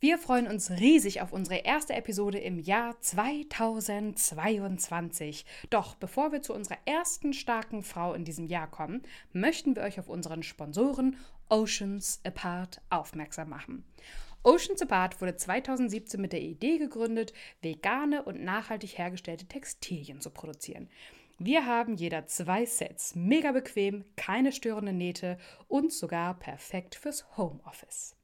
Wir freuen uns riesig auf unsere erste Episode im Jahr 2022. Doch bevor wir zu unserer ersten starken Frau in diesem Jahr kommen, möchten wir euch auf unseren Sponsoren Oceans Apart aufmerksam machen. Oceans Apart wurde 2017 mit der Idee gegründet, vegane und nachhaltig hergestellte Textilien zu produzieren. Wir haben jeder zwei Sets, mega bequem, keine störenden Nähte und sogar perfekt fürs Homeoffice.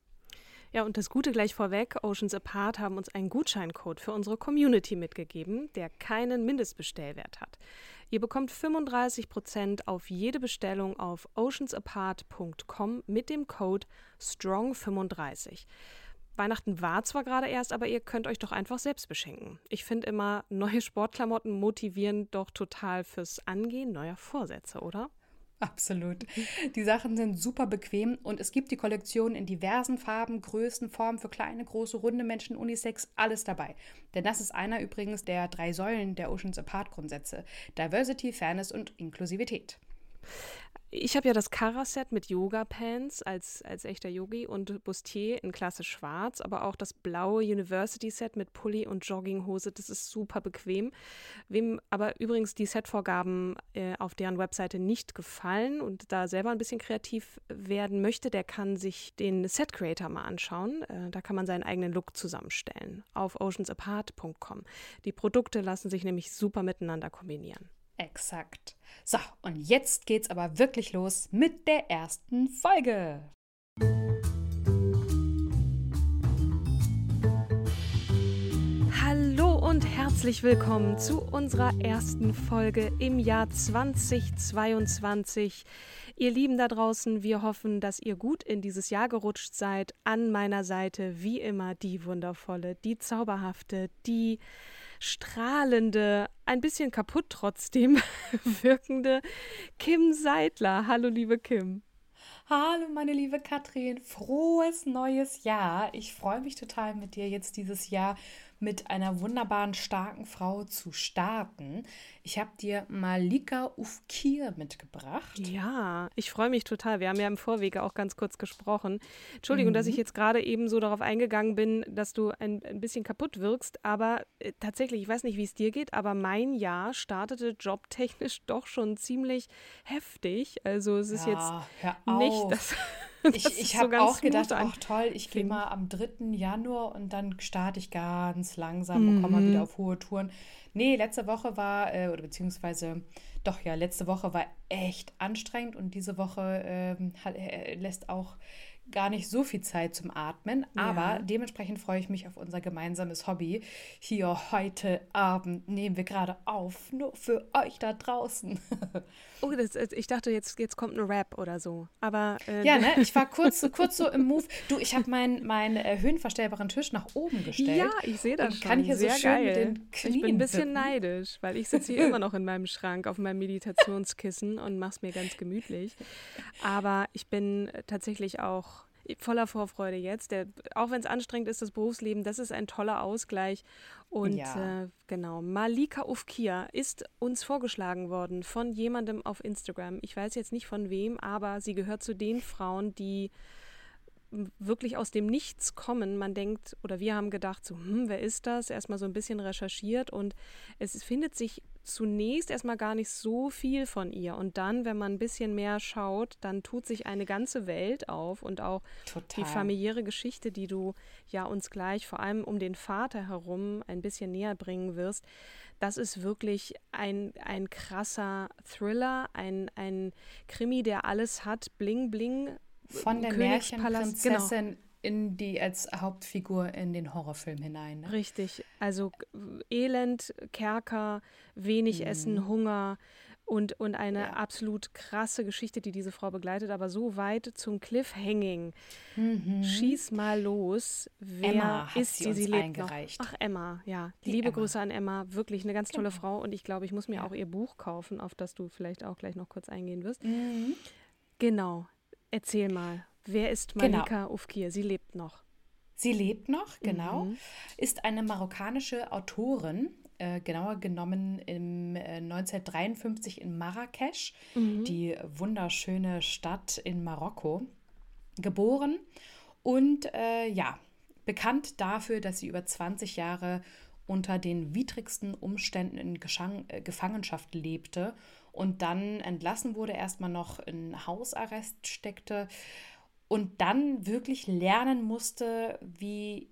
Ja, und das Gute gleich vorweg, Oceans Apart haben uns einen Gutscheincode für unsere Community mitgegeben, der keinen Mindestbestellwert hat. Ihr bekommt 35% auf jede Bestellung auf oceansapart.com mit dem Code STRONG35. Weihnachten war zwar gerade erst, aber ihr könnt euch doch einfach selbst beschenken. Ich finde immer, neue Sportklamotten motivieren doch total fürs Angehen neuer Vorsätze, oder? Absolut. Die Sachen sind super bequem und es gibt die Kollektion in diversen Farben, Größen, Formen für kleine, große, runde Menschen, Unisex, alles dabei. Denn das ist einer übrigens der drei Säulen der Oceans Apart Grundsätze. Diversity, Fairness und Inklusivität. Ich habe ja das Kara-Set mit Yoga-Pants als, als echter Yogi und Bustier in Klasse schwarz, aber auch das blaue University-Set mit Pulli und Jogginghose. Das ist super bequem. Wem aber übrigens die Setvorgaben äh, auf deren Webseite nicht gefallen und da selber ein bisschen kreativ werden möchte, der kann sich den Set Creator mal anschauen. Äh, da kann man seinen eigenen Look zusammenstellen auf oceansapart.com. Die Produkte lassen sich nämlich super miteinander kombinieren. Exakt. So, und jetzt geht's aber wirklich los mit der ersten Folge. Hallo und herzlich willkommen zu unserer ersten Folge im Jahr 2022. Ihr Lieben da draußen, wir hoffen, dass ihr gut in dieses Jahr gerutscht seid. An meiner Seite wie immer die wundervolle, die zauberhafte, die strahlende, ein bisschen kaputt trotzdem wirkende Kim Seidler. Hallo, liebe Kim. Hallo, meine liebe Katrin. Frohes neues Jahr. Ich freue mich total mit dir jetzt dieses Jahr mit einer wunderbaren, starken Frau zu starten. Ich habe dir Malika Ufkir mitgebracht. Ja, ich freue mich total. Wir haben ja im Vorwege auch ganz kurz gesprochen. Entschuldigung, mhm. dass ich jetzt gerade eben so darauf eingegangen bin, dass du ein, ein bisschen kaputt wirkst. Aber äh, tatsächlich, ich weiß nicht, wie es dir geht, aber mein Jahr startete jobtechnisch doch schon ziemlich heftig. Also es ist ja, jetzt nicht das. ich ich habe so auch gedacht, ach toll, ich gehe mal am 3. Januar und dann starte ich ganz langsam und komme mal wieder mhm. auf hohe Touren. Nee, letzte Woche war, äh, oder beziehungsweise, doch ja, letzte Woche war echt anstrengend und diese Woche ähm, hat, äh, lässt auch gar nicht so viel Zeit zum Atmen, aber ja. dementsprechend freue ich mich auf unser gemeinsames Hobby. Hier heute Abend nehmen wir gerade auf, nur für euch da draußen. oh, das, ich dachte, jetzt, jetzt kommt ein Rap oder so. Aber äh, ja, ne? Ich war kurz, kurz so im Move. Du, ich habe meinen mein, äh, höhenverstellbaren Tisch nach oben gestellt. Ja, ich sehe das schon. Kann ich hier Sehr so schön geil. mit den Knien Ich bin ein bisschen wippen. neidisch, weil ich sitze hier immer noch in meinem Schrank auf meinem Meditationskissen und mache es mir ganz gemütlich. Aber ich bin tatsächlich auch voller Vorfreude jetzt. Der, auch wenn es anstrengend ist, das Berufsleben, das ist ein toller Ausgleich. Und ja. äh, genau, Malika Ufkia ist uns vorgeschlagen worden von jemandem auf Instagram. Ich weiß jetzt nicht von wem, aber sie gehört zu den Frauen, die wirklich aus dem Nichts kommen. Man denkt, oder wir haben gedacht, so, hm, wer ist das? Erstmal so ein bisschen recherchiert und es findet sich zunächst erstmal gar nicht so viel von ihr. Und dann, wenn man ein bisschen mehr schaut, dann tut sich eine ganze Welt auf und auch Total. die familiäre Geschichte, die du ja uns gleich vor allem um den Vater herum ein bisschen näher bringen wirst. Das ist wirklich ein, ein krasser Thriller, ein, ein Krimi, der alles hat. Bling, bling. Von der. Märchenprinzessin genau in die als Hauptfigur in den Horrorfilm hinein. Ne? Richtig. Also Elend, Kerker, wenig mhm. Essen, Hunger, Und, und eine ja. absolut krasse Geschichte, die diese Frau begleitet, aber so weit zum Cliffhanging. Mhm. Schieß mal los. Wer Emma ist sie? Sie lebt eingereicht. noch. Ach, Emma, ja. Die Liebe Emma. Grüße an Emma. Wirklich eine ganz tolle genau. Frau. Und ich glaube, ich muss mir ja. auch ihr Buch kaufen, auf das du vielleicht auch gleich noch kurz eingehen wirst. Mhm. Genau. Erzähl mal. Wer ist genau. Malika genau. Ufkir? Sie lebt noch. Sie lebt noch, genau. Mhm. Ist eine marokkanische Autorin, äh, genauer genommen im äh, 1953 in Marrakesch, mhm. die wunderschöne Stadt in Marokko, geboren und äh, ja, bekannt dafür, dass sie über 20 Jahre unter den widrigsten Umständen in Geschang äh, Gefangenschaft lebte und dann entlassen wurde, erstmal noch in Hausarrest steckte und dann wirklich lernen musste, wie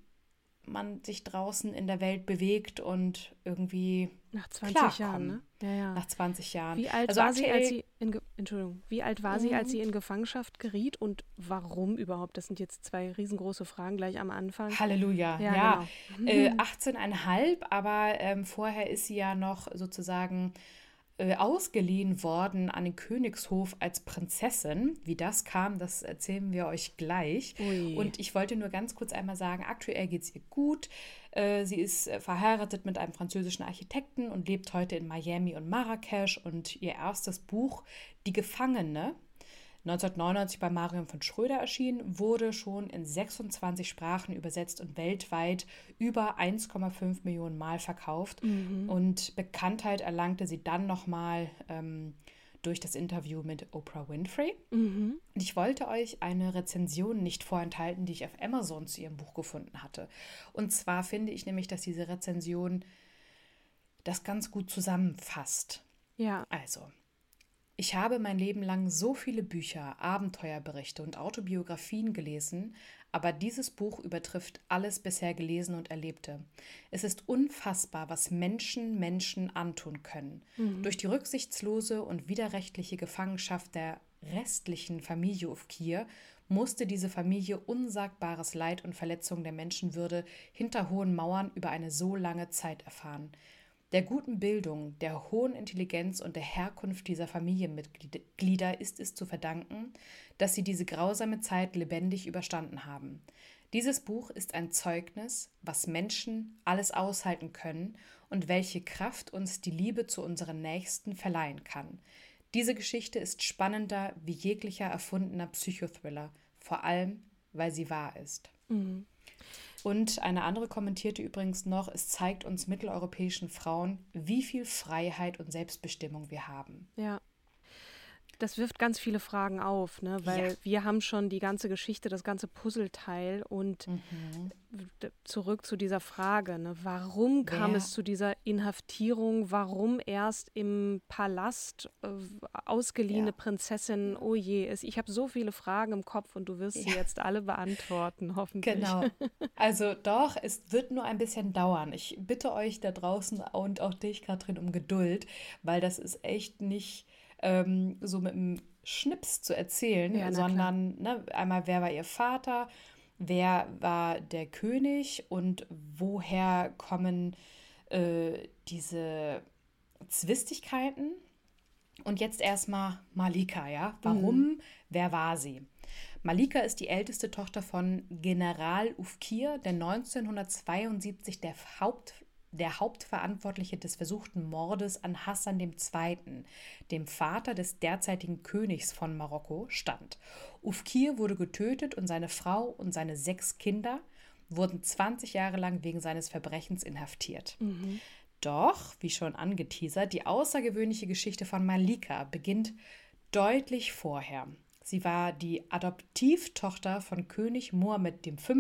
man sich draußen in der Welt bewegt und irgendwie nach 20 klarkommen. Jahren, ne? Ja, ja. Nach 20 Jahren. Wie alt also war sie, als sie in Entschuldigung, wie alt war mhm. sie, als sie in Gefangenschaft geriet und warum überhaupt? Das sind jetzt zwei riesengroße Fragen gleich am Anfang. Halleluja. Ja, ja. Genau. Äh, 18,5, aber ähm, vorher ist sie ja noch sozusagen äh, ausgeliehen worden an den Königshof als Prinzessin. Wie das kam, das erzählen wir euch gleich. Ui. Und ich wollte nur ganz kurz einmal sagen, aktuell geht es ihr gut. Äh, sie ist äh, verheiratet mit einem französischen Architekten und lebt heute in Miami und Marrakesch. Und ihr erstes Buch, Die Gefangene, 1999 bei Marion von Schröder erschienen, wurde schon in 26 Sprachen übersetzt und weltweit über 1,5 Millionen Mal verkauft. Mhm. Und Bekanntheit erlangte sie dann nochmal ähm, durch das Interview mit Oprah Winfrey. Mhm. Und ich wollte euch eine Rezension nicht vorenthalten, die ich auf Amazon zu ihrem Buch gefunden hatte. Und zwar finde ich nämlich, dass diese Rezension das ganz gut zusammenfasst. Ja. Also, ich habe mein Leben lang so viele Bücher, Abenteuerberichte und Autobiografien gelesen, aber dieses Buch übertrifft alles bisher gelesen und Erlebte. Es ist unfassbar, was Menschen Menschen antun können. Mhm. Durch die rücksichtslose und widerrechtliche Gefangenschaft der restlichen Familie Ufkir musste diese Familie unsagbares Leid und Verletzung der Menschenwürde hinter hohen Mauern über eine so lange Zeit erfahren. Der guten Bildung, der hohen Intelligenz und der Herkunft dieser Familienmitglieder ist es zu verdanken, dass sie diese grausame Zeit lebendig überstanden haben. Dieses Buch ist ein Zeugnis, was Menschen alles aushalten können und welche Kraft uns die Liebe zu unseren Nächsten verleihen kann. Diese Geschichte ist spannender wie jeglicher erfundener Psychothriller, vor allem weil sie wahr ist. Mhm. Und eine andere kommentierte übrigens noch, es zeigt uns mitteleuropäischen Frauen, wie viel Freiheit und Selbstbestimmung wir haben. Ja das wirft ganz viele Fragen auf, ne? weil ja. wir haben schon die ganze Geschichte, das ganze Puzzleteil und mhm. zurück zu dieser Frage, ne? warum kam Wer? es zu dieser Inhaftierung, warum erst im Palast äh, ausgeliehene ja. Prinzessin, oh je, es, ich habe so viele Fragen im Kopf und du wirst ja. sie jetzt alle beantworten, hoffentlich. Genau, also doch, es wird nur ein bisschen dauern. Ich bitte euch da draußen und auch dich, Katrin, um Geduld, weil das ist echt nicht ähm, so mit einem Schnips zu erzählen, ja, sondern ne, einmal, wer war ihr Vater, wer war der König und woher kommen äh, diese Zwistigkeiten. Und jetzt erstmal Malika, ja? Warum? Mhm. Wer war sie? Malika ist die älteste Tochter von General Ufkir, der 1972 der Haupt der Hauptverantwortliche des versuchten Mordes an Hassan II., dem Vater des derzeitigen Königs von Marokko, stand. Ufkir wurde getötet und seine Frau und seine sechs Kinder wurden 20 Jahre lang wegen seines Verbrechens inhaftiert. Mhm. Doch, wie schon angeteasert, die außergewöhnliche Geschichte von Malika beginnt deutlich vorher. Sie war die Adoptivtochter von König Mohammed V.,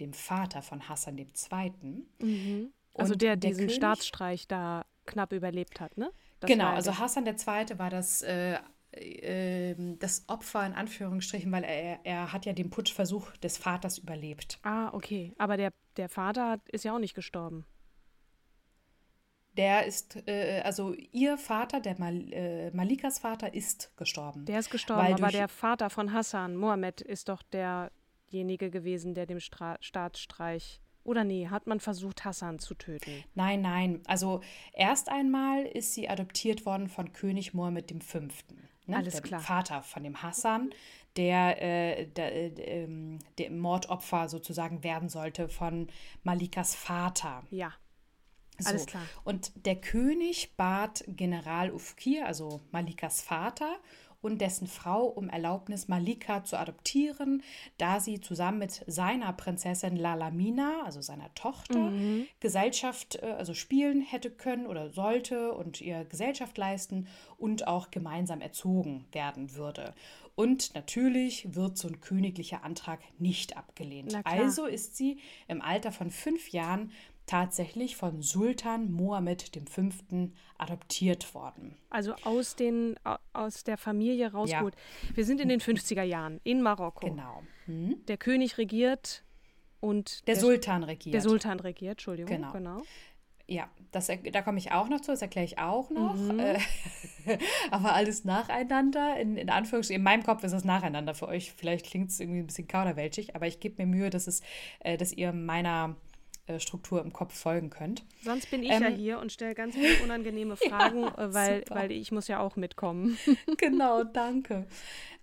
dem Vater von Hassan II. Mhm. Also der, der diesen König, Staatsstreich da knapp überlebt hat, ne? Das genau, also Hassan II. war das, äh, äh, das Opfer in Anführungsstrichen, weil er, er hat ja den Putschversuch des Vaters überlebt. Ah, okay. Aber der, der Vater ist ja auch nicht gestorben. Der ist, äh, also ihr Vater, der Mal, äh, Malikas Vater, ist gestorben. Der ist gestorben, aber der Vater von Hassan, Mohammed, ist doch derjenige gewesen, der dem Stra Staatsstreich Oder nee, hat man versucht, Hassan zu töten? Nein, nein. Also erst einmal ist sie adoptiert worden von König Mohammed V. Ne? Alles der klar. Vater von dem Hassan, der, äh, der, äh, ähm, der Mordopfer sozusagen werden sollte von Malikas Vater. Ja. So. Alles klar. Und der König bat General Ufkir, also Malikas Vater, und dessen Frau um Erlaubnis, Malika zu adoptieren, da sie zusammen mit seiner Prinzessin Lalamina, also seiner Tochter, Mhm. Gesellschaft, äh, also spielen hätte können oder sollte und ihr Gesellschaft leisten und auch gemeinsam erzogen werden würde. Und natürlich wird so ein königlicher Antrag nicht abgelehnt. Also ist sie im Alter von fünf Jahren tatsächlich von Sultan Mohammed V. adoptiert worden. Also aus, den, au- aus der Familie rausgeholt. Wir sind in den 50er Jahren in Marokko. Genau. Hm? Der König regiert und Der Sultan regiert. der Sultan regiert, Entschuldigung. Genau. genau. Ja, das, da komme ich auch noch zu, das erkläre ich auch noch. Mhm. Äh, aber alles nacheinander. In, in Anführungsstrichen, in meinem Kopf ist es nacheinander. Für euch vielleicht klingt es irgendwie ein bisschen kauderwelschig, aber ich gebe mir Mühe, dass, es, äh, dass ihr meiner Struktur im Kopf folgen könnt. Sonst bin ich Ähm, ja hier und stelle ganz viele unangenehme Fragen, äh, weil, super. weil ich muss ja auch mitkommen. genau, danke.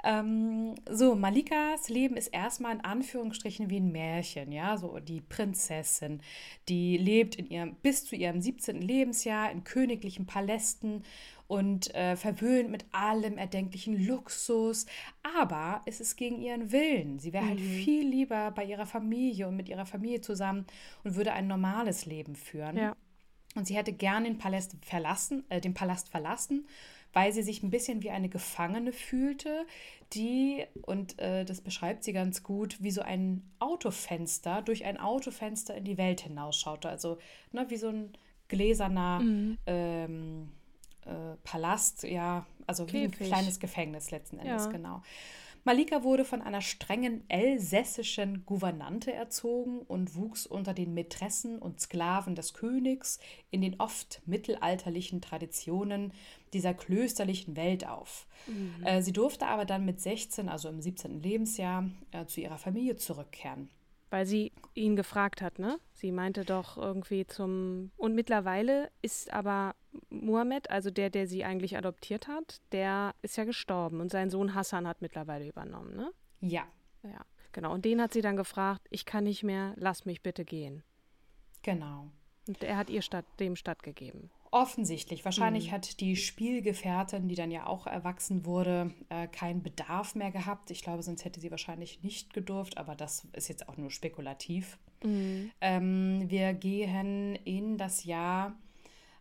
Ähm, so, Malikas Leben ist erstmal in Anführungsstrichen wie ein Märchen, ja, so die Prinzessin, die lebt in ihrem, bis zu ihrem 17. Lebensjahr in königlichen Palästen und äh, verwöhnt mit allem erdenklichen Luxus, aber es ist gegen ihren Willen. Sie wäre halt viel lieber bei ihrer Familie und mit ihrer Familie zusammen und würde ein normales Leben führen. Ja. Und sie hätte gern den Palast verlassen, äh, den Palast verlassen, weil sie sich ein bisschen wie eine Gefangene fühlte, die, und äh, das beschreibt sie ganz gut, wie so ein Autofenster, durch ein Autofenster in die Welt hinausschaute. Also ne, wie so ein gläserner ähm, äh, Palast, ja, also wie ein Käfig. kleines Gefängnis letzten Endes, Ja. genau. Malika wurde von einer strengen elsässischen Gouvernante erzogen und wuchs unter den Mätressen und Sklaven des Königs in den oft mittelalterlichen Traditionen dieser klösterlichen Welt auf. Äh, sie durfte aber dann mit 16, also im 17. Lebensjahr, äh, zu ihrer Familie zurückkehren. Weil sie ihn gefragt hat, ne? Sie meinte doch irgendwie zum. Und mittlerweile ist aber Mohammed, also der, der sie eigentlich adoptiert hat, der ist ja gestorben und sein Sohn Hassan hat mittlerweile übernommen, ne? Ja, Ja, genau. Und den hat sie dann gefragt, ich kann nicht mehr, lass mich bitte gehen. genau. Und er hat ihr statt, dem stattgegeben. Offensichtlich. Wahrscheinlich hat die Spielgefährtin, die dann ja auch erwachsen wurde, äh, keinen Bedarf mehr gehabt. Ich glaube, sonst hätte sie wahrscheinlich nicht gedurft, aber das ist jetzt auch nur spekulativ. Ähm, wir gehen in das Jahr.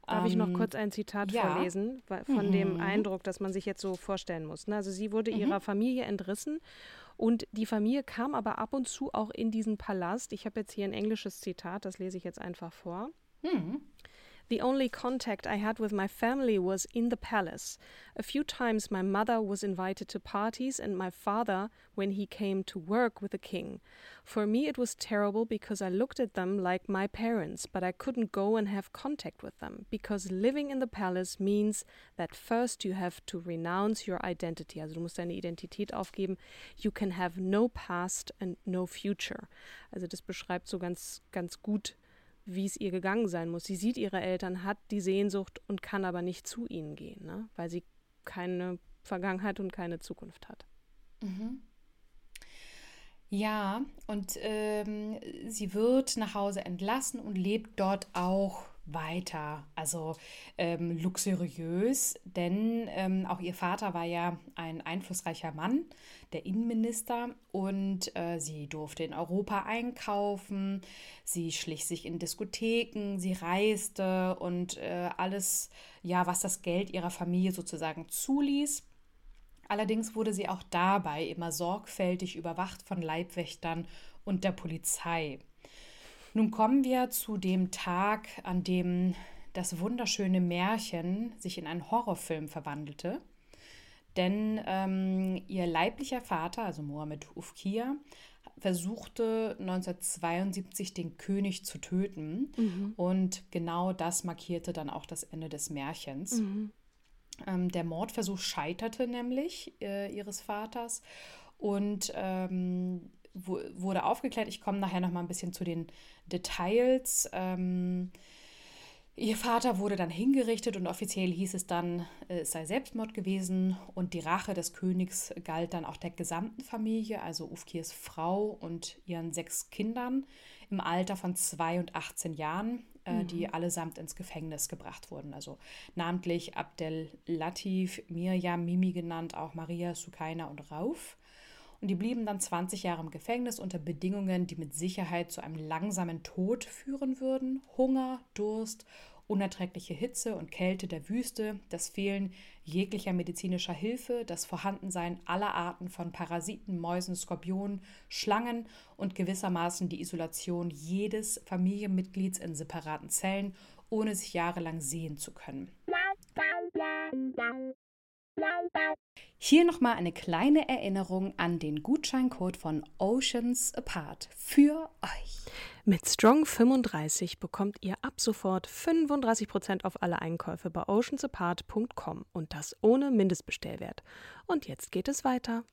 Darf ich noch ähm, kurz ein Zitat ja. vorlesen, von dem Eindruck, dass man sich jetzt so vorstellen muss. ne? Also sie wurde ihrer Familie entrissen und die Familie kam aber ab und zu auch in diesen Palast. Ich habe jetzt hier ein englisches Zitat, das lese ich jetzt einfach vor. The only contact I had with my family was in the palace. A few times my mother was invited to parties and my father when he came to work with the king. For me, it was terrible because I looked at them like my parents, but I couldn't go and have contact with them because living in the palace means that first you have to renounce your identity. Also du musst deine Identität aufgeben. You can have no past and no future. Also das beschreibt so ganz, ganz gut, wie es ihr gegangen sein muss. Sie sieht ihre Eltern, hat die Sehnsucht und kann aber nicht zu ihnen gehen, ne? weil sie keine Vergangenheit und keine Zukunft hat. Ja, und ähm, sie wird nach Hause entlassen und lebt dort auch weiter. Also ähm, luxuriös, denn ähm, auch ihr Vater war ja ein einflussreicher Mann, der Innenminister, und äh, sie durfte in Europa einkaufen, sie schlich sich in Diskotheken, sie reiste und äh, alles, ja, was das Geld ihrer Familie sozusagen zuließ. Allerdings wurde sie auch dabei immer sorgfältig überwacht von Leibwächtern und der Polizei. Nun kommen wir zu dem Tag, an dem das wunderschöne Märchen sich in einen Horrorfilm verwandelte. Denn ähm, ihr leiblicher Vater, also Mohammed Ufkia, versuchte 1972 den König zu töten. Und genau das markierte dann auch das Ende des Märchens. Ähm, der Mordversuch scheiterte nämlich äh, ihres Vaters und ähm, wurde aufgeklärt. Ich komme nachher noch mal ein bisschen zu den Details. Ähm, Ihr Vater wurde dann hingerichtet und offiziell hieß es dann, äh, es sei Selbstmord gewesen und die Rache des Königs galt dann auch der gesamten Familie, also Ufkirs Frau und ihren sechs Kindern im Alter von zwei und 18 Jahren, äh, mhm. die allesamt ins Gefängnis gebracht wurden. Also namentlich Abdel Latif, Mirjam, Mimi genannt, auch Maria, Sukaina und Rauf. Und die blieben dann 20 Jahre im Gefängnis unter Bedingungen, die mit Sicherheit zu einem langsamen Tod führen würden. Hunger, Durst, unerträgliche Hitze und Kälte der Wüste, das Fehlen jeglicher medizinischer Hilfe, das Vorhandensein aller Arten von Parasiten, Mäusen, Skorpionen, Schlangen und gewissermaßen die Isolation jedes Familienmitglieds in separaten Zellen, ohne sich jahrelang sehen zu können. Hier nochmal eine kleine Erinnerung an den Gutscheincode von Oceans Apart für euch. Mit Strong 35 bekommt ihr ab sofort 35% auf alle Einkäufe bei oceansapart.com und das ohne Mindestbestellwert. Und jetzt geht es weiter.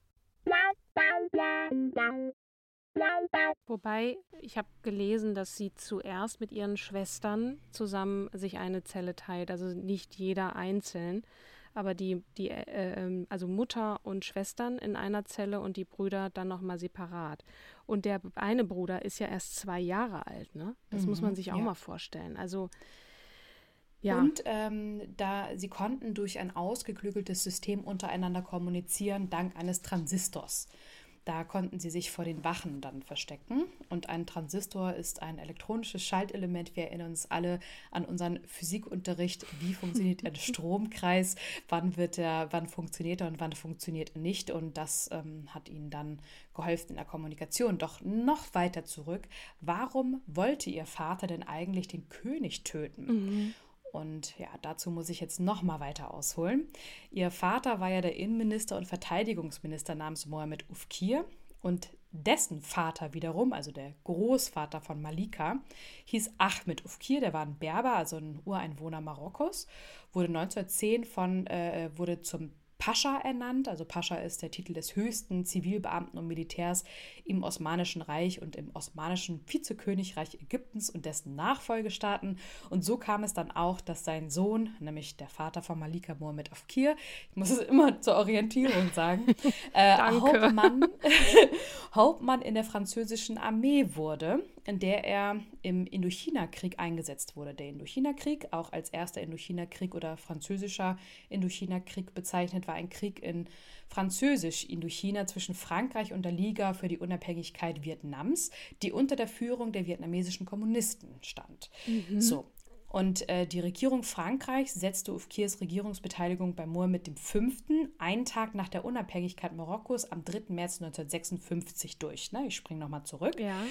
Wobei, ich habe gelesen, dass sie zuerst mit ihren Schwestern zusammen sich eine Zelle teilt, also nicht jeder einzeln aber die, die äh, ähm, also Mutter und Schwestern in einer Zelle und die Brüder dann nochmal separat. Und der eine Bruder ist ja erst zwei Jahre alt, ne? Das mhm, muss man sich auch ja. mal vorstellen. Also ja. Und ähm, da sie konnten durch ein ausgeklügeltes System untereinander kommunizieren, dank eines Transistors. Da konnten sie sich vor den Wachen dann verstecken. Und ein Transistor ist ein elektronisches Schaltelement. Wir erinnern uns alle an unseren Physikunterricht. Wie funktioniert ein Stromkreis? Wann wird er, wann funktioniert er und wann funktioniert er nicht? Und das ähm, hat ihnen dann geholfen in der Kommunikation. Doch noch weiter zurück. Warum wollte ihr Vater denn eigentlich den König töten? Mhm. Und ja, dazu muss ich jetzt noch mal weiter ausholen. Ihr Vater war ja der Innenminister und Verteidigungsminister namens Mohammed Ufkir. Und dessen Vater wiederum, also der Großvater von Malika, hieß Ahmed Ufkir, der war ein Berber, also ein Ureinwohner Marokkos, wurde 1910 von, äh, wurde zum Pascha ernannt. Also Pascha ist der Titel des höchsten Zivilbeamten und Militärs im Osmanischen Reich und im Osmanischen Vizekönigreich Ägyptens und dessen Nachfolgestaaten. Und so kam es dann auch, dass sein Sohn, nämlich der Vater von Malika Mohammed Afkir, ich muss es immer zur Orientierung sagen, äh, Hauptmann, Hauptmann in der französischen Armee wurde in der er im Indochina-Krieg eingesetzt wurde. Der Indochina-Krieg, auch als erster Indochina-Krieg oder französischer Indochina-Krieg bezeichnet, war ein Krieg in Französisch-Indochina zwischen Frankreich und der Liga für die Unabhängigkeit Vietnams, die unter der Führung der vietnamesischen Kommunisten stand. Mhm. So. Und äh, die Regierung Frankreichs setzte Ufkirs Regierungsbeteiligung bei Mohammed V. einen Tag nach der Unabhängigkeit Marokkos am 3. März 1956 durch. Ne? Ich springe nochmal zurück. Ja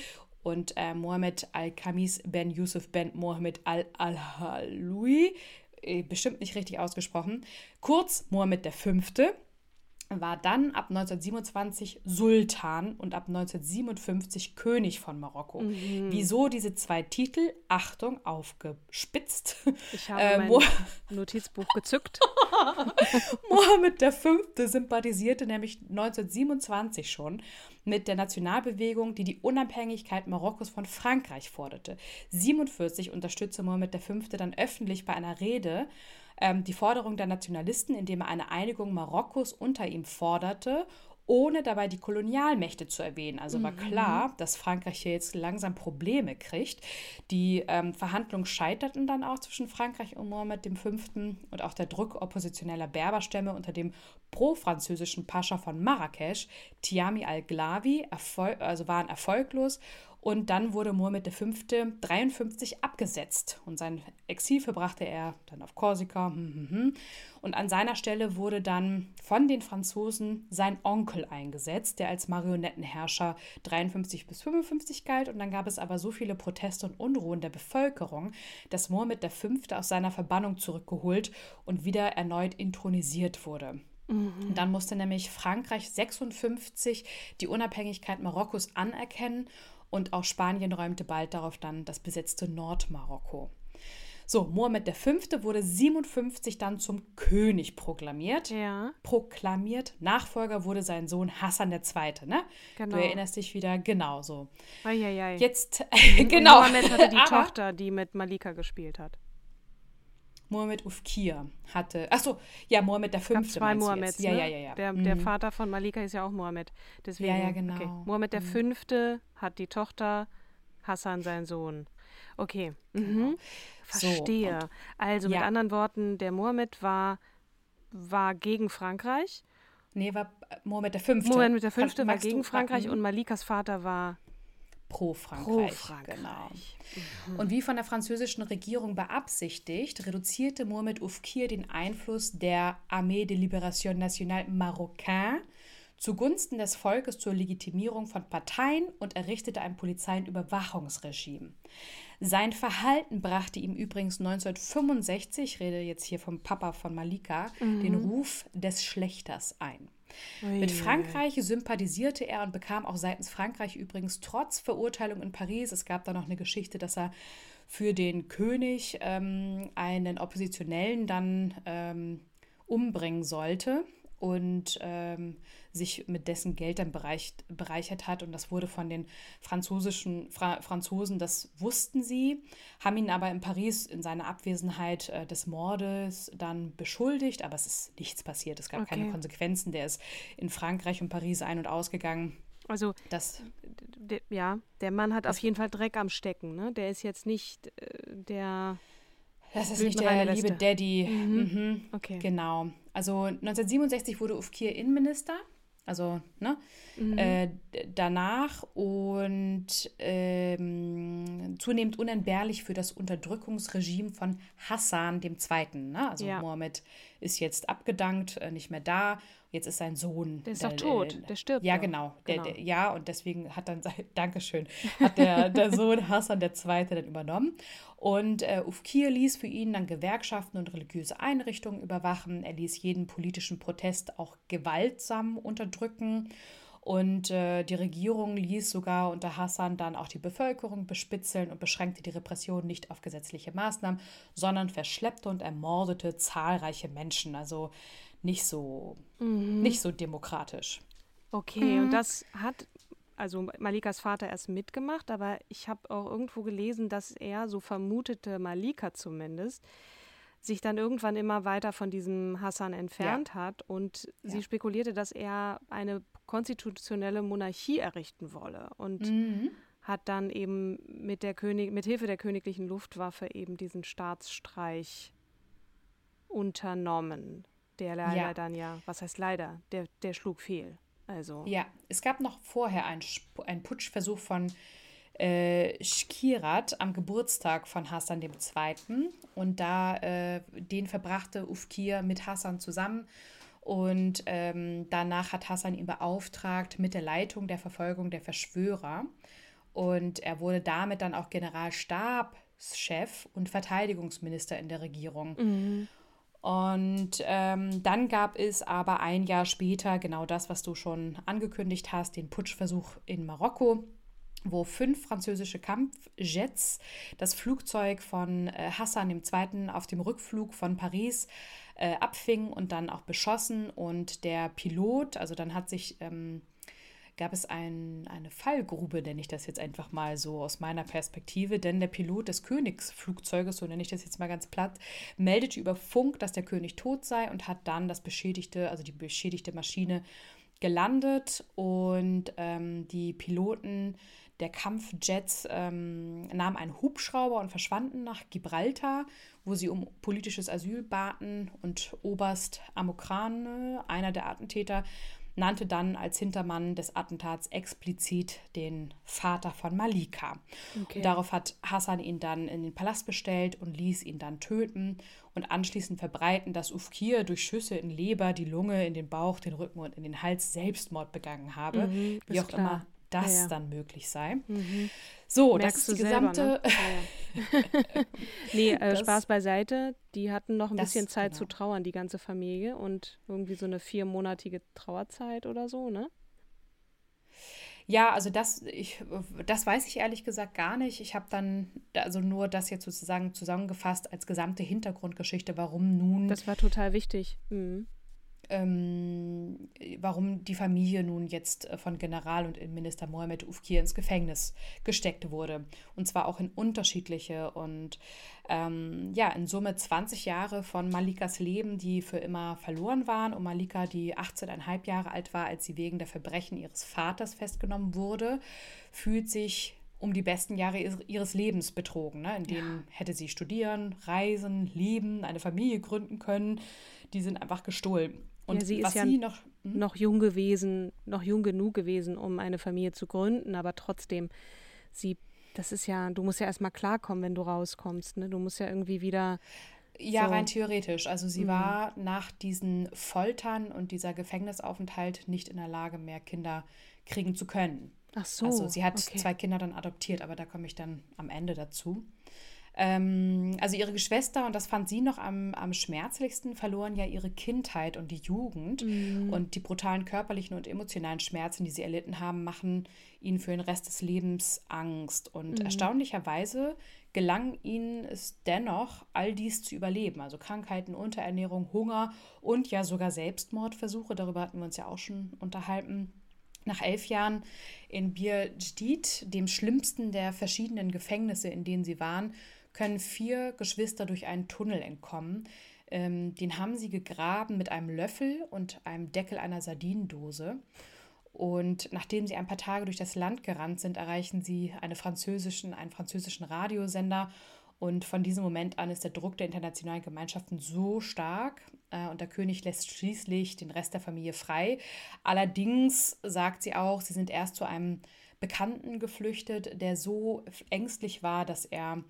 und äh, Mohammed al-Khamis ben Yusuf ben Mohammed al-Al-Haloui, äh, bestimmt nicht richtig ausgesprochen, kurz Mohammed V., war dann ab 1927 Sultan und ab 1957 König von Marokko. Mhm. Wieso diese zwei Titel? Achtung, aufgespitzt. Ich habe äh, mein Notizbuch gezückt. Mohammed V. sympathisierte nämlich 1927 schon mit der Nationalbewegung, die die Unabhängigkeit Marokkos von Frankreich forderte. 1947 unterstützte Mohammed V. dann öffentlich bei einer Rede ähm, die Forderung der Nationalisten, indem er eine Einigung Marokkos unter ihm forderte ohne dabei die Kolonialmächte zu erwähnen. Also war mhm. klar, dass Frankreich hier jetzt langsam Probleme kriegt. Die ähm, Verhandlungen scheiterten dann auch zwischen Frankreich und Mohammed V. und auch der Druck oppositioneller Berberstämme unter dem pro-französischen Pascha von Marrakesch, Tiami al-Glavi, also waren erfolglos und dann wurde Mohammed V. 53 abgesetzt und sein Exil verbrachte er dann auf Korsika. Hm, hm, hm. Und an seiner Stelle wurde dann von den Franzosen sein Onkel eingesetzt, der als Marionettenherrscher 53 bis 55 galt. Und dann gab es aber so viele Proteste und Unruhen der Bevölkerung, dass Mohammed V. aus seiner Verbannung zurückgeholt und wieder erneut intronisiert wurde. Mhm. Dann musste nämlich Frankreich 56 die Unabhängigkeit Marokkos anerkennen und auch Spanien räumte bald darauf dann das besetzte Nordmarokko. So, Mohammed V. wurde 57 dann zum König proklamiert. Ja. Proklamiert. Nachfolger wurde sein Sohn Hassan II. Ne? Genau. Du erinnerst dich wieder genau so. Eieiei. Jetzt, genau. Mohammed hatte die Tochter, die mit Malika gespielt hat. Mohammed Ufkir hatte. Achso, ja, Mohammed der Fünfte. Zwei Mohammeds. Ja, ne? ja, ja, ja. Der, mhm. der, Vater von Malika ist ja auch Mohammed. Deswegen, ja, ja, genau. Okay. Mohammed der mhm. Fünfte hat die Tochter, Hassan sein Sohn. Okay. Mhm. Genau. Verstehe. So, also mit anderen Worten, der Mohammed war, war gegen Frankreich. Nee, war Mohammed der Fünfte. Mohammed der Fünfte war gegen Frankreich und Malikas Vater war pro Frankreich. Pro Frankreich. Genau. Mhm. Und wie von der französischen Regierung beabsichtigt, reduzierte Mohamed Oufkir den Einfluss der Armée de Libération Nationale Marocain zugunsten des Volkes zur Legitimierung von Parteien und errichtete ein Polizei- und Überwachungsregime. Sein Verhalten brachte ihm übrigens 1965, ich rede jetzt hier vom Papa von Malika, mhm. den Ruf des Schlechters ein. Mit Frankreich sympathisierte er und bekam auch seitens Frankreich übrigens trotz Verurteilung in Paris, es gab da noch eine Geschichte, dass er für den König ähm, einen Oppositionellen dann ähm, umbringen sollte und ähm, sich mit dessen Geld dann bereicht, bereichert hat. Und das wurde von den französischen Fra Franzosen, das wussten sie, haben ihn aber in Paris in seiner Abwesenheit äh, des Mordes dann beschuldigt, aber es ist nichts passiert. Es gab okay. keine Konsequenzen. Der ist in Frankreich und Paris ein- und ausgegangen. Also, das, ja, der Mann hat auf jeden Fall Dreck am Stecken. Ne? Der ist jetzt nicht äh, der. Das ist nicht der liebe Daddy. Mhm. Mhm. Okay. Genau. Also 1967 wurde Ufkir Innenminister, also ne, mhm. äh, danach und ähm, zunehmend unentbehrlich für das Unterdrückungsregime von Hassan II. Ne? Also ja. Mohammed ist jetzt abgedankt, äh, nicht mehr da jetzt ist sein Sohn. Der ist doch tot, der, der stirbt. Ja, genau. genau. Der, ja, und deswegen hat dann, Dankeschön, hat der, der Sohn Hassan II. dann übernommen. Und äh, Ufkir ließ für ihn dann Gewerkschaften und religiöse Einrichtungen überwachen. Er ließ jeden politischen Protest auch gewaltsam unterdrücken. Und äh, die Regierung ließ sogar unter Hassan dann auch die Bevölkerung bespitzeln und beschränkte die Repression nicht auf gesetzliche Maßnahmen, sondern verschleppte und ermordete zahlreiche Menschen. Also nicht so, mhm. nicht so demokratisch. Okay, mhm. und das hat also Malikas Vater erst mitgemacht, aber ich habe auch irgendwo gelesen, dass er, so vermutete Malika zumindest, sich dann irgendwann immer weiter von diesem Hassan entfernt ja. hat und ja. sie spekulierte, dass er eine konstitutionelle Monarchie errichten wolle und mhm. hat dann eben mit der König mit Hilfe der königlichen Luftwaffe eben diesen Staatsstreich unternommen. Der leider ja. dann ja, was heißt leider, der, der schlug fehl. Also. Ja, es gab noch vorher einen, einen Putschversuch von äh, Shkirat am Geburtstag von Hassan II. Und da äh, den verbrachte Ufkir mit Hassan zusammen. Und ähm, danach hat Hassan ihn beauftragt mit der Leitung der Verfolgung der Verschwörer. Und er wurde damit dann auch Generalstabschef und Verteidigungsminister in der Regierung. Mhm. Und ähm, dann gab es aber ein Jahr später genau das, was du schon angekündigt hast, den Putschversuch in Marokko, wo fünf französische Kampfjets das Flugzeug von äh, Hassan II. auf dem Rückflug von Paris äh, abfingen und dann auch beschossen. Und der Pilot, also dann hat sich ähm, gab es ein, eine Fallgrube, nenne ich das jetzt einfach mal so aus meiner Perspektive, denn der Pilot des Königsflugzeuges, so nenne ich das jetzt mal ganz platt, meldete über Funk, dass der König tot sei und hat dann das beschädigte, also die beschädigte Maschine gelandet. Und ähm, die Piloten der Kampfjets ähm, nahmen einen Hubschrauber und verschwanden nach Gibraltar, wo sie um politisches Asyl baten. Und Oberst Amokrane, einer der Attentäter, nannte dann als Hintermann des Attentats explizit den Vater von Malika. Okay. darauf hat Hassan ihn dann in den Palast bestellt und ließ ihn dann töten und anschließend verbreiten, dass Ufkir durch Schüsse in Leber, die Lunge, in den Bauch, den Rücken und in den Hals Selbstmord begangen habe. Mhm, wie auch klar. immer das ja, ja. dann möglich sei. Mhm. So, Merkst das ist die gesamte. Selber, ne? ja, nee, äh, Spaß beiseite. Die hatten noch ein bisschen Zeit genau. zu trauern, die ganze Familie. Und irgendwie so eine viermonatige Trauerzeit oder so, ne? Ja, also das, ich, das weiß ich ehrlich gesagt gar nicht. Ich habe dann also nur das jetzt sozusagen zusammengefasst als gesamte Hintergrundgeschichte, warum nun. Das war total wichtig. Mhm ähm, warum die Familie nun jetzt äh, von General und Innenminister Mohamed Ufkir ins Gefängnis gesteckt wurde. Und zwar auch in unterschiedliche und ähm, ja, in Summe 20 Jahre von Malikas Leben, die für immer verloren waren. Und Malika, die 18,5 Jahre alt war, als sie wegen der Verbrechen ihres Vaters festgenommen wurde, fühlt sich um die besten Jahre ihres Lebens betrogen. Ne? In denen ja. hätte sie studieren, reisen, leben, eine Familie gründen können. Die sind einfach gestohlen. Und ja, sie ist ja noch, hm? noch jung gewesen, noch jung genug gewesen, um eine Familie zu gründen, aber trotzdem, sie, das ist ja, du musst ja erstmal klarkommen, wenn du rauskommst, ne? Du musst ja irgendwie wieder. Ja, so. rein theoretisch. Also sie mhm. war nach diesen Foltern und dieser Gefängnisaufenthalt nicht in der Lage mehr, Kinder kriegen zu können. Ach so. Also sie hat okay. zwei Kinder dann adoptiert, aber da komme ich dann am Ende dazu. Ähm, also ihre Geschwister, und das fand sie noch am, am schmerzlichsten, verloren ja ihre Kindheit und die Jugend. Mhm. Und die brutalen körperlichen und emotionalen Schmerzen, die sie erlitten haben, machen ihnen für den Rest des Lebens Angst. Und mhm. erstaunlicherweise gelang ihnen es dennoch, all dies zu überleben. Also Krankheiten, Unterernährung, Hunger und ja sogar Selbstmordversuche. Darüber hatten wir uns ja auch schon unterhalten. Nach elf Jahren in Bir Jdid, dem schlimmsten der verschiedenen Gefängnisse, in denen sie waren, können vier Geschwister durch einen Tunnel entkommen. Ähm, den haben sie gegraben mit einem Löffel und einem Deckel einer Sardinendose. Und nachdem sie ein paar Tage durch das Land gerannt sind, erreichen sie eine französischen, einen französischen Radiosender. Und von diesem Moment an ist der Druck der internationalen Gemeinschaften so stark äh, und der König lässt schließlich den Rest der Familie frei. Allerdings sagt sie auch, sie sind erst zu einem Bekannten geflüchtet, der so ängstlich war, dass er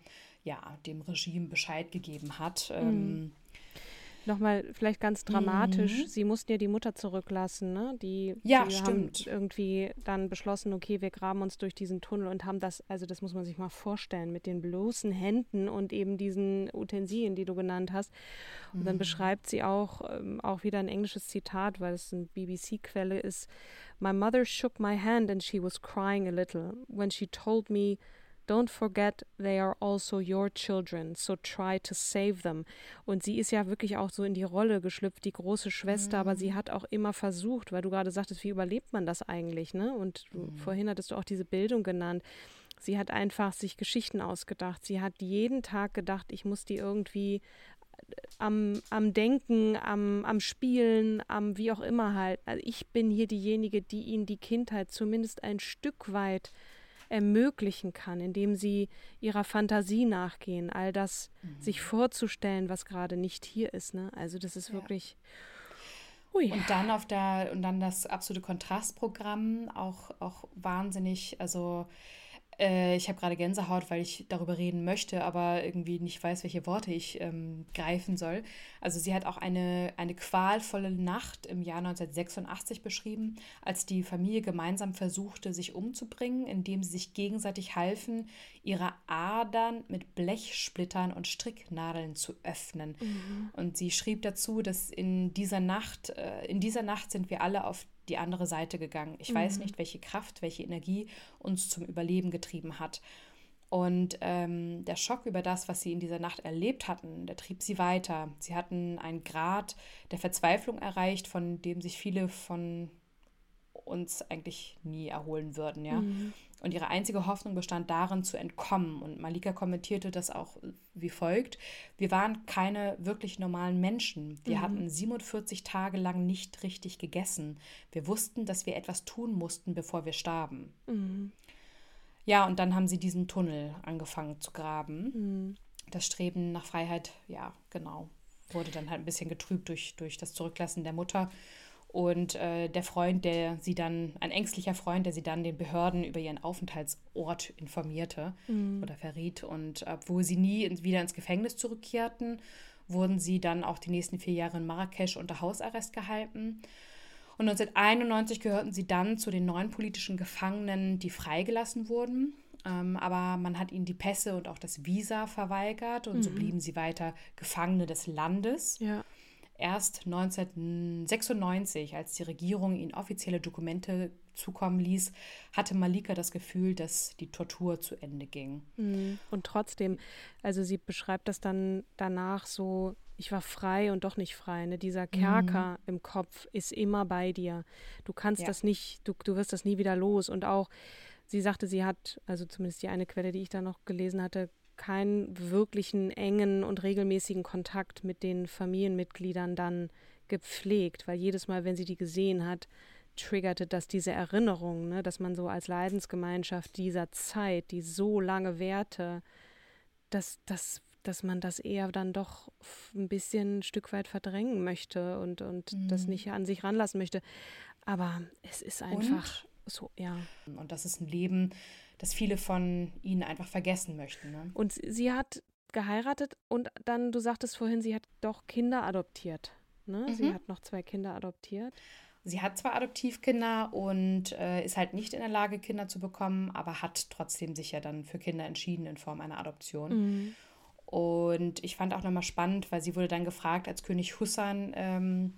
ja, dem Regime Bescheid gegeben hat. Mhm. Ähm, Nochmal vielleicht ganz dramatisch, mhm. sie mussten ja die Mutter zurücklassen, ne? Die, ja, die stimmt. haben irgendwie dann beschlossen, okay, wir graben uns durch diesen Tunnel und haben das, also das muss man sich mal vorstellen, mit den bloßen Händen und eben diesen Utensilien, die du genannt hast. Und mhm. dann beschreibt sie auch, ähm, auch wieder ein englisches Zitat, weil es eine BBC-Quelle ist. My mother shook my hand and she was crying a little when she told me Don't forget, they are also your children, so try to save them. Und sie ist ja wirklich auch so in die Rolle geschlüpft, die große Schwester, mhm. aber sie mhm. hat auch immer versucht, weil du gerade sagtest, wie überlebt man das eigentlich, ne? Und mhm. vorhin hattest du auch diese Bildung genannt. Sie hat einfach sich Geschichten ausgedacht. Sie hat jeden Tag gedacht, ich muss die irgendwie äh, am, am Denken, am, am Spielen, am wie auch immer halt. Also ich bin hier diejenige, die ihnen die Kindheit zumindest ein Stück weit ermöglichen kann, indem sie ihrer Fantasie nachgehen, all das mhm. sich vorzustellen, was gerade nicht hier ist. Ne? Also das ist ja. wirklich. Ui. Und dann auf der, und dann das absolute Kontrastprogramm, auch, auch wahnsinnig, also äh, ich habe gerade Gänsehaut, weil ich darüber reden möchte, aber irgendwie nicht weiß, welche Worte ich ähm, greifen soll. Also sie hat auch eine, eine qualvolle Nacht im Jahr 1986 beschrieben, als die Familie gemeinsam versuchte, sich umzubringen, indem sie sich gegenseitig halfen, ihre Adern mit Blechsplittern und Stricknadeln zu öffnen. Mhm. Und sie schrieb dazu, dass in dieser Nacht, äh, in dieser Nacht sind wir alle auf die andere Seite gegangen. Ich mhm. weiß nicht, welche Kraft, welche Energie uns zum Überleben getrieben hat. Und ähm, der Schock über das, was sie in dieser Nacht erlebt hatten, der trieb sie weiter. Sie hatten einen Grad der Verzweiflung erreicht, von dem sich viele von uns eigentlich nie erholen würden, ja. Mhm. Und ihre einzige Hoffnung bestand darin, zu entkommen. Und Malika kommentierte das auch wie folgt. Wir waren keine wirklich normalen Menschen. Wir mhm. hatten 47 Tage lang nicht richtig gegessen. Wir wussten, dass wir etwas tun mussten, bevor wir starben. Mhm. Ja, und dann haben sie diesen Tunnel angefangen zu graben. Mhm. Das Streben nach Freiheit, ja, genau, wurde dann halt ein bisschen getrübt durch, durch das Zurücklassen der Mutter. Und äh, der Freund, der sie dann, ein ängstlicher Freund, der sie dann den Behörden über ihren Aufenthaltsort informierte mhm. oder verriet. Und obwohl sie nie wieder ins Gefängnis zurückkehrten, wurden sie dann auch die nächsten vier Jahre in Marrakesch unter Hausarrest gehalten. Und 1991 gehörten sie dann zu den neuen politischen Gefangenen, die freigelassen wurden. Ähm, aber man hat ihnen die Pässe und auch das Visa verweigert und mhm. so blieben sie weiter Gefangene des Landes. Ja. Erst 1996, als die Regierung ihn offizielle Dokumente zukommen ließ, hatte Malika das Gefühl, dass die Tortur zu Ende ging. Mhm. Und trotzdem, also sie beschreibt das dann danach so, ich war frei und doch nicht frei. Ne? Dieser Kerker mhm. im Kopf ist immer bei dir. Du kannst ja. das nicht, du, du wirst das nie wieder los. Und auch, sie sagte, sie hat, also zumindest die eine Quelle, die ich da noch gelesen hatte, keinen wirklichen engen und regelmäßigen Kontakt mit den Familienmitgliedern dann gepflegt, weil jedes Mal, wenn sie die gesehen hat, triggerte das diese Erinnerung, ne, dass man so als Leidensgemeinschaft dieser Zeit, die so lange währte, dass, dass, dass man das eher dann doch ein bisschen ein Stück weit verdrängen möchte und, und mhm. das nicht an sich ranlassen möchte. Aber es ist einfach und? so, ja. Und das ist ein Leben, das viele von ihnen einfach vergessen möchten. Ne? Und sie hat geheiratet und dann, du sagtest vorhin, sie hat doch Kinder adoptiert. Ne? Mhm. Sie hat noch zwei Kinder adoptiert. Sie hat zwar Adoptivkinder und äh, ist halt nicht in der Lage, Kinder zu bekommen, aber hat trotzdem sich ja dann für Kinder entschieden in Form einer Adoption. Mhm. Und ich fand auch nochmal spannend, weil sie wurde dann gefragt, als König Hussan ähm,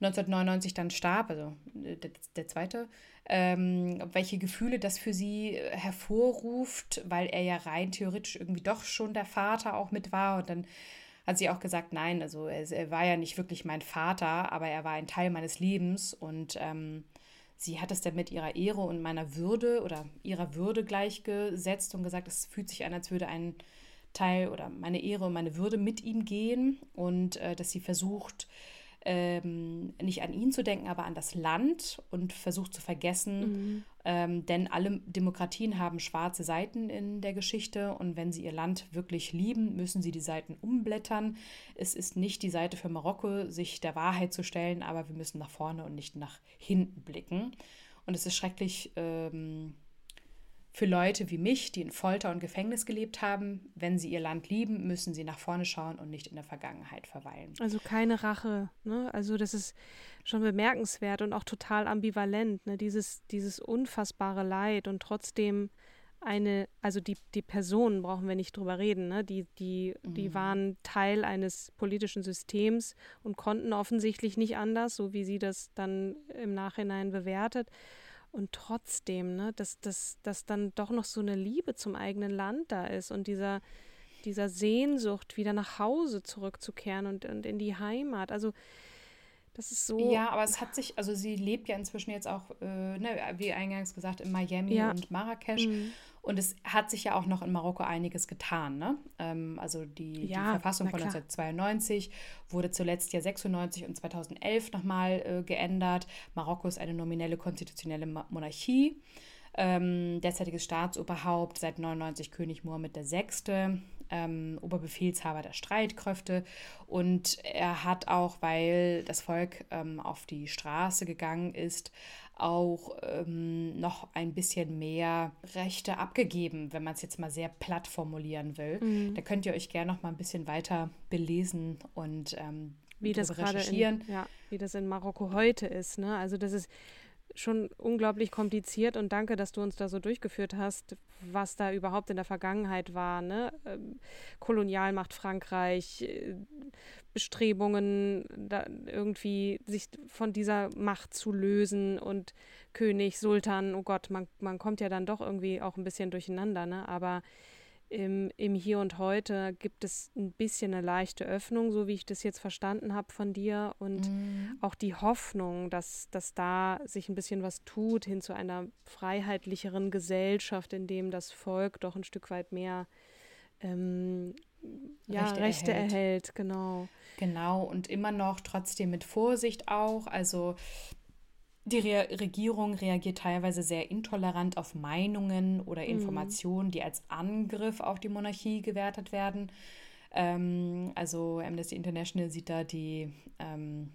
1999 dann starb, also äh, der, der zweite, ähm, welche Gefühle das für sie äh, hervorruft, weil er ja rein theoretisch irgendwie doch schon der Vater auch mit war. Und dann hat sie auch gesagt, nein, also er, er war ja nicht wirklich mein Vater, aber er war ein Teil meines Lebens und ähm, sie hat es dann mit ihrer Ehre und meiner Würde oder ihrer Würde gleichgesetzt und gesagt, es fühlt sich an, als würde ein Teil oder meine Ehre und meine Würde mit ihm gehen und äh, dass sie versucht, ähm, nicht an ihn zu denken, aber an das Land und versucht zu vergessen. Mhm. Ähm, denn alle Demokratien haben schwarze Seiten in der Geschichte und wenn sie ihr Land wirklich lieben, müssen sie die Seiten umblättern. Es ist nicht die Seite für Marokko, sich der Wahrheit zu stellen, aber wir müssen nach vorne und nicht nach hinten blicken. Und es ist schrecklich. Ähm, für Leute wie mich, die in Folter und Gefängnis gelebt haben, wenn sie ihr Land lieben, müssen sie nach vorne schauen und nicht in der Vergangenheit verweilen. Also keine Rache, ne? Also das ist schon bemerkenswert und auch total ambivalent, ne? Dieses, dieses unfassbare Leid und trotzdem eine, also die, die Personen brauchen wir nicht drüber reden, ne? Die, die, mhm. die waren Teil eines politischen Systems und konnten offensichtlich nicht anders, so wie sie das dann im Nachhinein bewertet. Und trotzdem, ne, dass, dass, dass dann doch noch so eine Liebe zum eigenen Land da ist und dieser, dieser Sehnsucht, wieder nach Hause zurückzukehren und, und in die Heimat. Also das ist so. Ja, aber es hat sich, also sie lebt ja inzwischen jetzt auch, äh, ne, wie eingangs gesagt, in Miami ja. und Marrakesch. Mhm. Und es hat sich ja auch noch in Marokko einiges getan. Ne? Ähm, also die, ja, die Verfassung von 1992 wurde zuletzt ja 96 und 2011 nochmal äh, geändert. Marokko ist eine nominelle konstitutionelle Monarchie. Ähm, derzeitiges Staatsoberhaupt seit 99 König Mohammed VI ähm, Oberbefehlshaber der Streitkräfte. Und er hat auch, weil das Volk ähm, auf die Straße gegangen ist, auch ähm, noch ein bisschen mehr Rechte abgegeben, wenn man es jetzt mal sehr platt formulieren will. Mhm. Da könnt ihr euch gerne noch mal ein bisschen weiter belesen und ähm, wie das gerade in, ja, wie das in Marokko heute ist. Ne? Also das ist schon unglaublich kompliziert und danke, dass du uns da so durchgeführt hast, was da überhaupt in der Vergangenheit war. Ne? Ähm, Kolonialmacht Frankreich, äh, Bestrebungen, da irgendwie sich von dieser Macht zu lösen und König, Sultan, oh Gott, man, man kommt ja dann doch irgendwie auch ein bisschen durcheinander, ne? aber im, im Hier und Heute gibt es ein bisschen eine leichte Öffnung, so wie ich das jetzt verstanden habe von dir. Und mhm. auch die Hoffnung, dass, dass da sich ein bisschen was tut hin zu einer freiheitlicheren Gesellschaft, in dem das Volk doch ein Stück weit mehr ähm, ja, Rechte, Rechte erhält. erhält. Genau. Genau, und immer noch trotzdem mit Vorsicht auch. Also die Re Regierung reagiert teilweise sehr intolerant auf Meinungen oder mhm. Informationen, die als Angriff auf die Monarchie gewertet werden. Ähm, also Amnesty International sieht da die, ähm,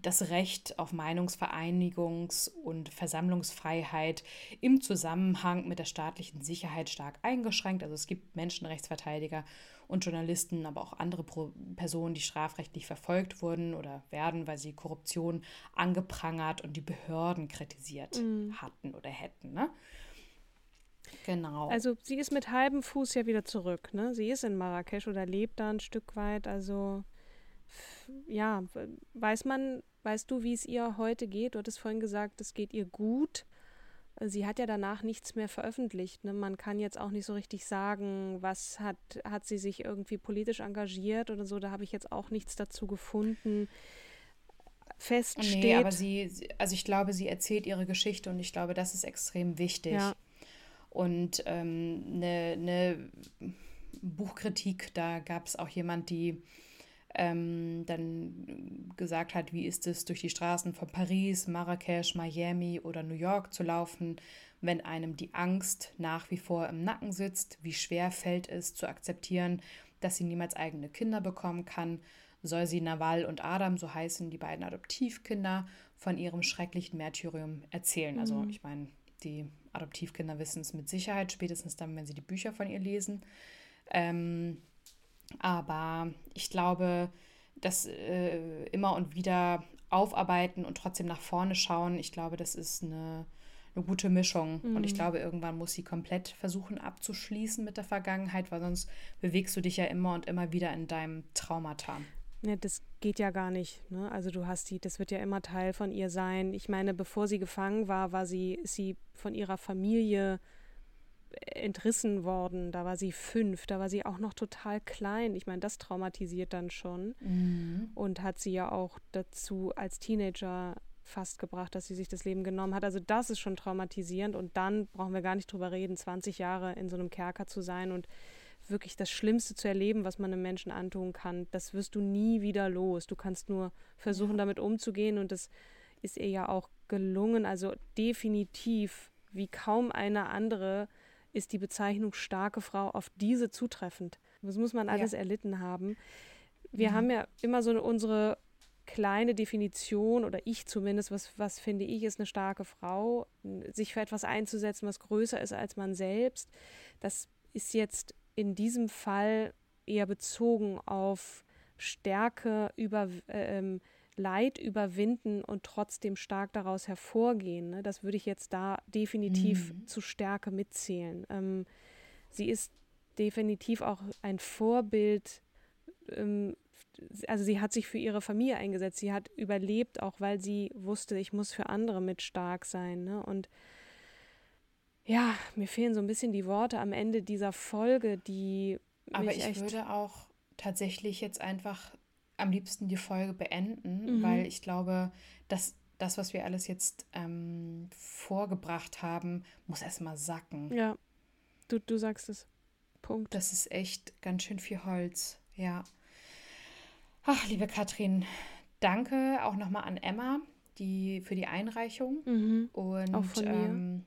das Recht auf Meinungsvereinigungs- und Versammlungsfreiheit im Zusammenhang mit der staatlichen Sicherheit stark eingeschränkt. Also es gibt Menschenrechtsverteidiger und Journalisten, aber auch andere Pro Personen, die strafrechtlich verfolgt wurden oder werden, weil sie Korruption angeprangert und die Behörden kritisiert mhm. hatten oder hätten. Ne? Genau. Also sie ist mit halbem Fuß ja wieder zurück. Ne? Sie ist in Marrakesch oder lebt da ein Stück weit. Also ja, weiß man, weißt du, wie es ihr heute geht? Du hattest vorhin gesagt, es geht ihr gut. Sie hat ja danach nichts mehr veröffentlicht. Ne? Man kann jetzt auch nicht so richtig sagen, was hat, hat sie sich irgendwie politisch engagiert oder so. Da habe ich jetzt auch nichts dazu gefunden. Feststeht. Nee, aber sie, also ich glaube, sie erzählt ihre Geschichte und ich glaube, das ist extrem wichtig. Ja. Und eine ähm, ne, ne Buchkritik, da gab es auch jemand, die ähm, dann gesagt hat, wie ist es, durch die Straßen von Paris, Marrakesch, Miami oder New York zu laufen, wenn einem die Angst nach wie vor im Nacken sitzt, wie schwer fällt es zu akzeptieren, dass sie niemals eigene Kinder bekommen kann, soll sie Nawal und Adam, so heißen die beiden Adoptivkinder, von ihrem schrecklichen Märtyrium erzählen. Also mhm. Also ich meine, die Adoptivkinder wissen es mit Sicherheit, spätestens dann, wenn sie die Bücher von ihr lesen. Ähm, aber ich glaube, dass äh, immer und wieder aufarbeiten und trotzdem nach vorne schauen, ich glaube, das ist eine, eine gute Mischung. Mhm. Und ich mhm. glaube, irgendwann muss sie komplett versuchen abzuschließen mit der Vergangenheit, weil sonst bewegst du dich ja immer und immer wieder in deinem Traumata. Ja, das geht ja gar nicht. Ne? Also du hast die, das wird ja immer Teil von ihr sein. Ich meine, bevor sie gefangen war, war sie, ist sie von ihrer Familie entrissen worden. Da war sie fünf, da war sie auch noch total klein. Ich meine, das traumatisiert dann schon mhm. und hat sie ja auch dazu als Teenager fast gebracht, dass sie sich das Leben genommen hat. Also das ist schon traumatisierend und dann brauchen wir gar nicht drüber reden, 20 Jahre in so einem Kerker zu sein und wirklich das Schlimmste zu erleben, was man einem Menschen antun kann. Das wirst du nie wieder los. Du kannst nur versuchen, ja. damit umzugehen und das ist ihr ja auch gelungen. Also definitiv wie kaum eine andere ist die Bezeichnung starke Frau auf diese zutreffend. Das muss man alles ja. erlitten haben. Wir mhm. haben ja immer so eine, unsere kleine Definition oder ich zumindest, was, was finde ich, ist eine starke Frau, sich für etwas einzusetzen, was größer ist als man selbst. Das ist jetzt in diesem Fall eher bezogen auf Stärke über äh, ähm, Leid überwinden und trotzdem stark daraus hervorgehen. Ne? Das würde ich jetzt da definitiv mhm. zu Stärke mitzählen. Ähm, sie ist definitiv auch ein Vorbild. Ähm, also sie hat sich für ihre Familie eingesetzt. Sie hat überlebt, auch weil sie wusste, ich muss für andere mit stark sein. Ne? Und ja, mir fehlen so ein bisschen die Worte am Ende dieser Folge, die. Aber ich würde auch tatsächlich jetzt einfach am liebsten die Folge beenden, mhm. weil ich glaube, dass das, was wir alles jetzt ähm, vorgebracht haben, muss erstmal sacken. Ja, du, du sagst es. Punkt. Das ist echt ganz schön viel Holz, ja. Ach, liebe Katrin, danke auch nochmal an Emma die, für die Einreichung. Mhm. Und auch von mir. Ähm,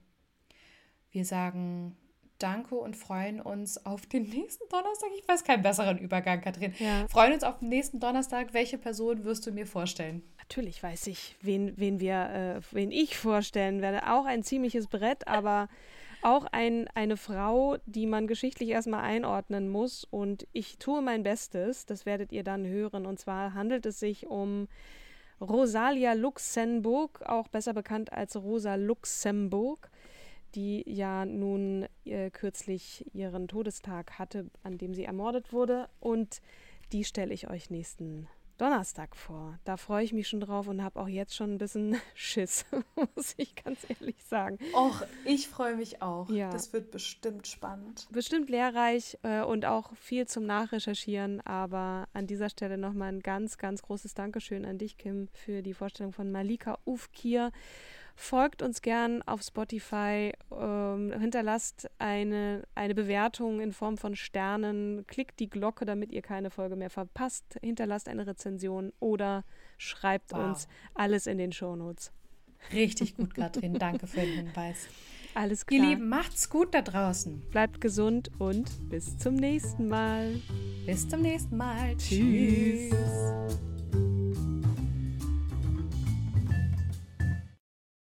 wir sagen Danke und freuen uns auf den nächsten Donnerstag. Ich weiß keinen besseren Übergang, Katrin. Ja. Freuen uns auf den nächsten Donnerstag. Welche Person wirst du mir vorstellen? Natürlich weiß ich, wen, wen wir, äh, wen ich vorstellen werde. Auch ein ziemliches Brett, aber auch ein, eine Frau, die man geschichtlich erstmal einordnen muss. Und ich tue mein Bestes. Das werdet ihr dann hören. Und zwar handelt es sich um Rosalia Luxemburg, auch besser bekannt als Rosa Luxemburg die ja nun äh, kürzlich ihren Todestag hatte, an dem sie ermordet wurde. Und die stelle ich euch nächsten Donnerstag vor. Da freue ich mich schon drauf und habe auch jetzt schon ein bisschen Schiss, muss ich ganz ehrlich sagen. Och, ich freue mich auch. Ja. Das wird bestimmt spannend. Bestimmt lehrreich äh, und auch viel zum Nachrecherchieren. Aber an dieser Stelle nochmal ein ganz, ganz großes Dankeschön an dich, Kim, für die Vorstellung von Malika Ufkir. Folgt uns gern auf Spotify, ähm, hinterlasst eine, eine Bewertung in Form von Sternen, klickt die Glocke, damit ihr keine Folge mehr verpasst, hinterlasst eine Rezension oder schreibt wow. uns alles in den Shownotes. Richtig gut, Katrin. Danke für den Hinweis. Alles klar. Ihr Lieben, macht's gut da draußen. Bleibt gesund und bis zum nächsten Mal. Bis zum nächsten Mal. Tschüss. Tschüss.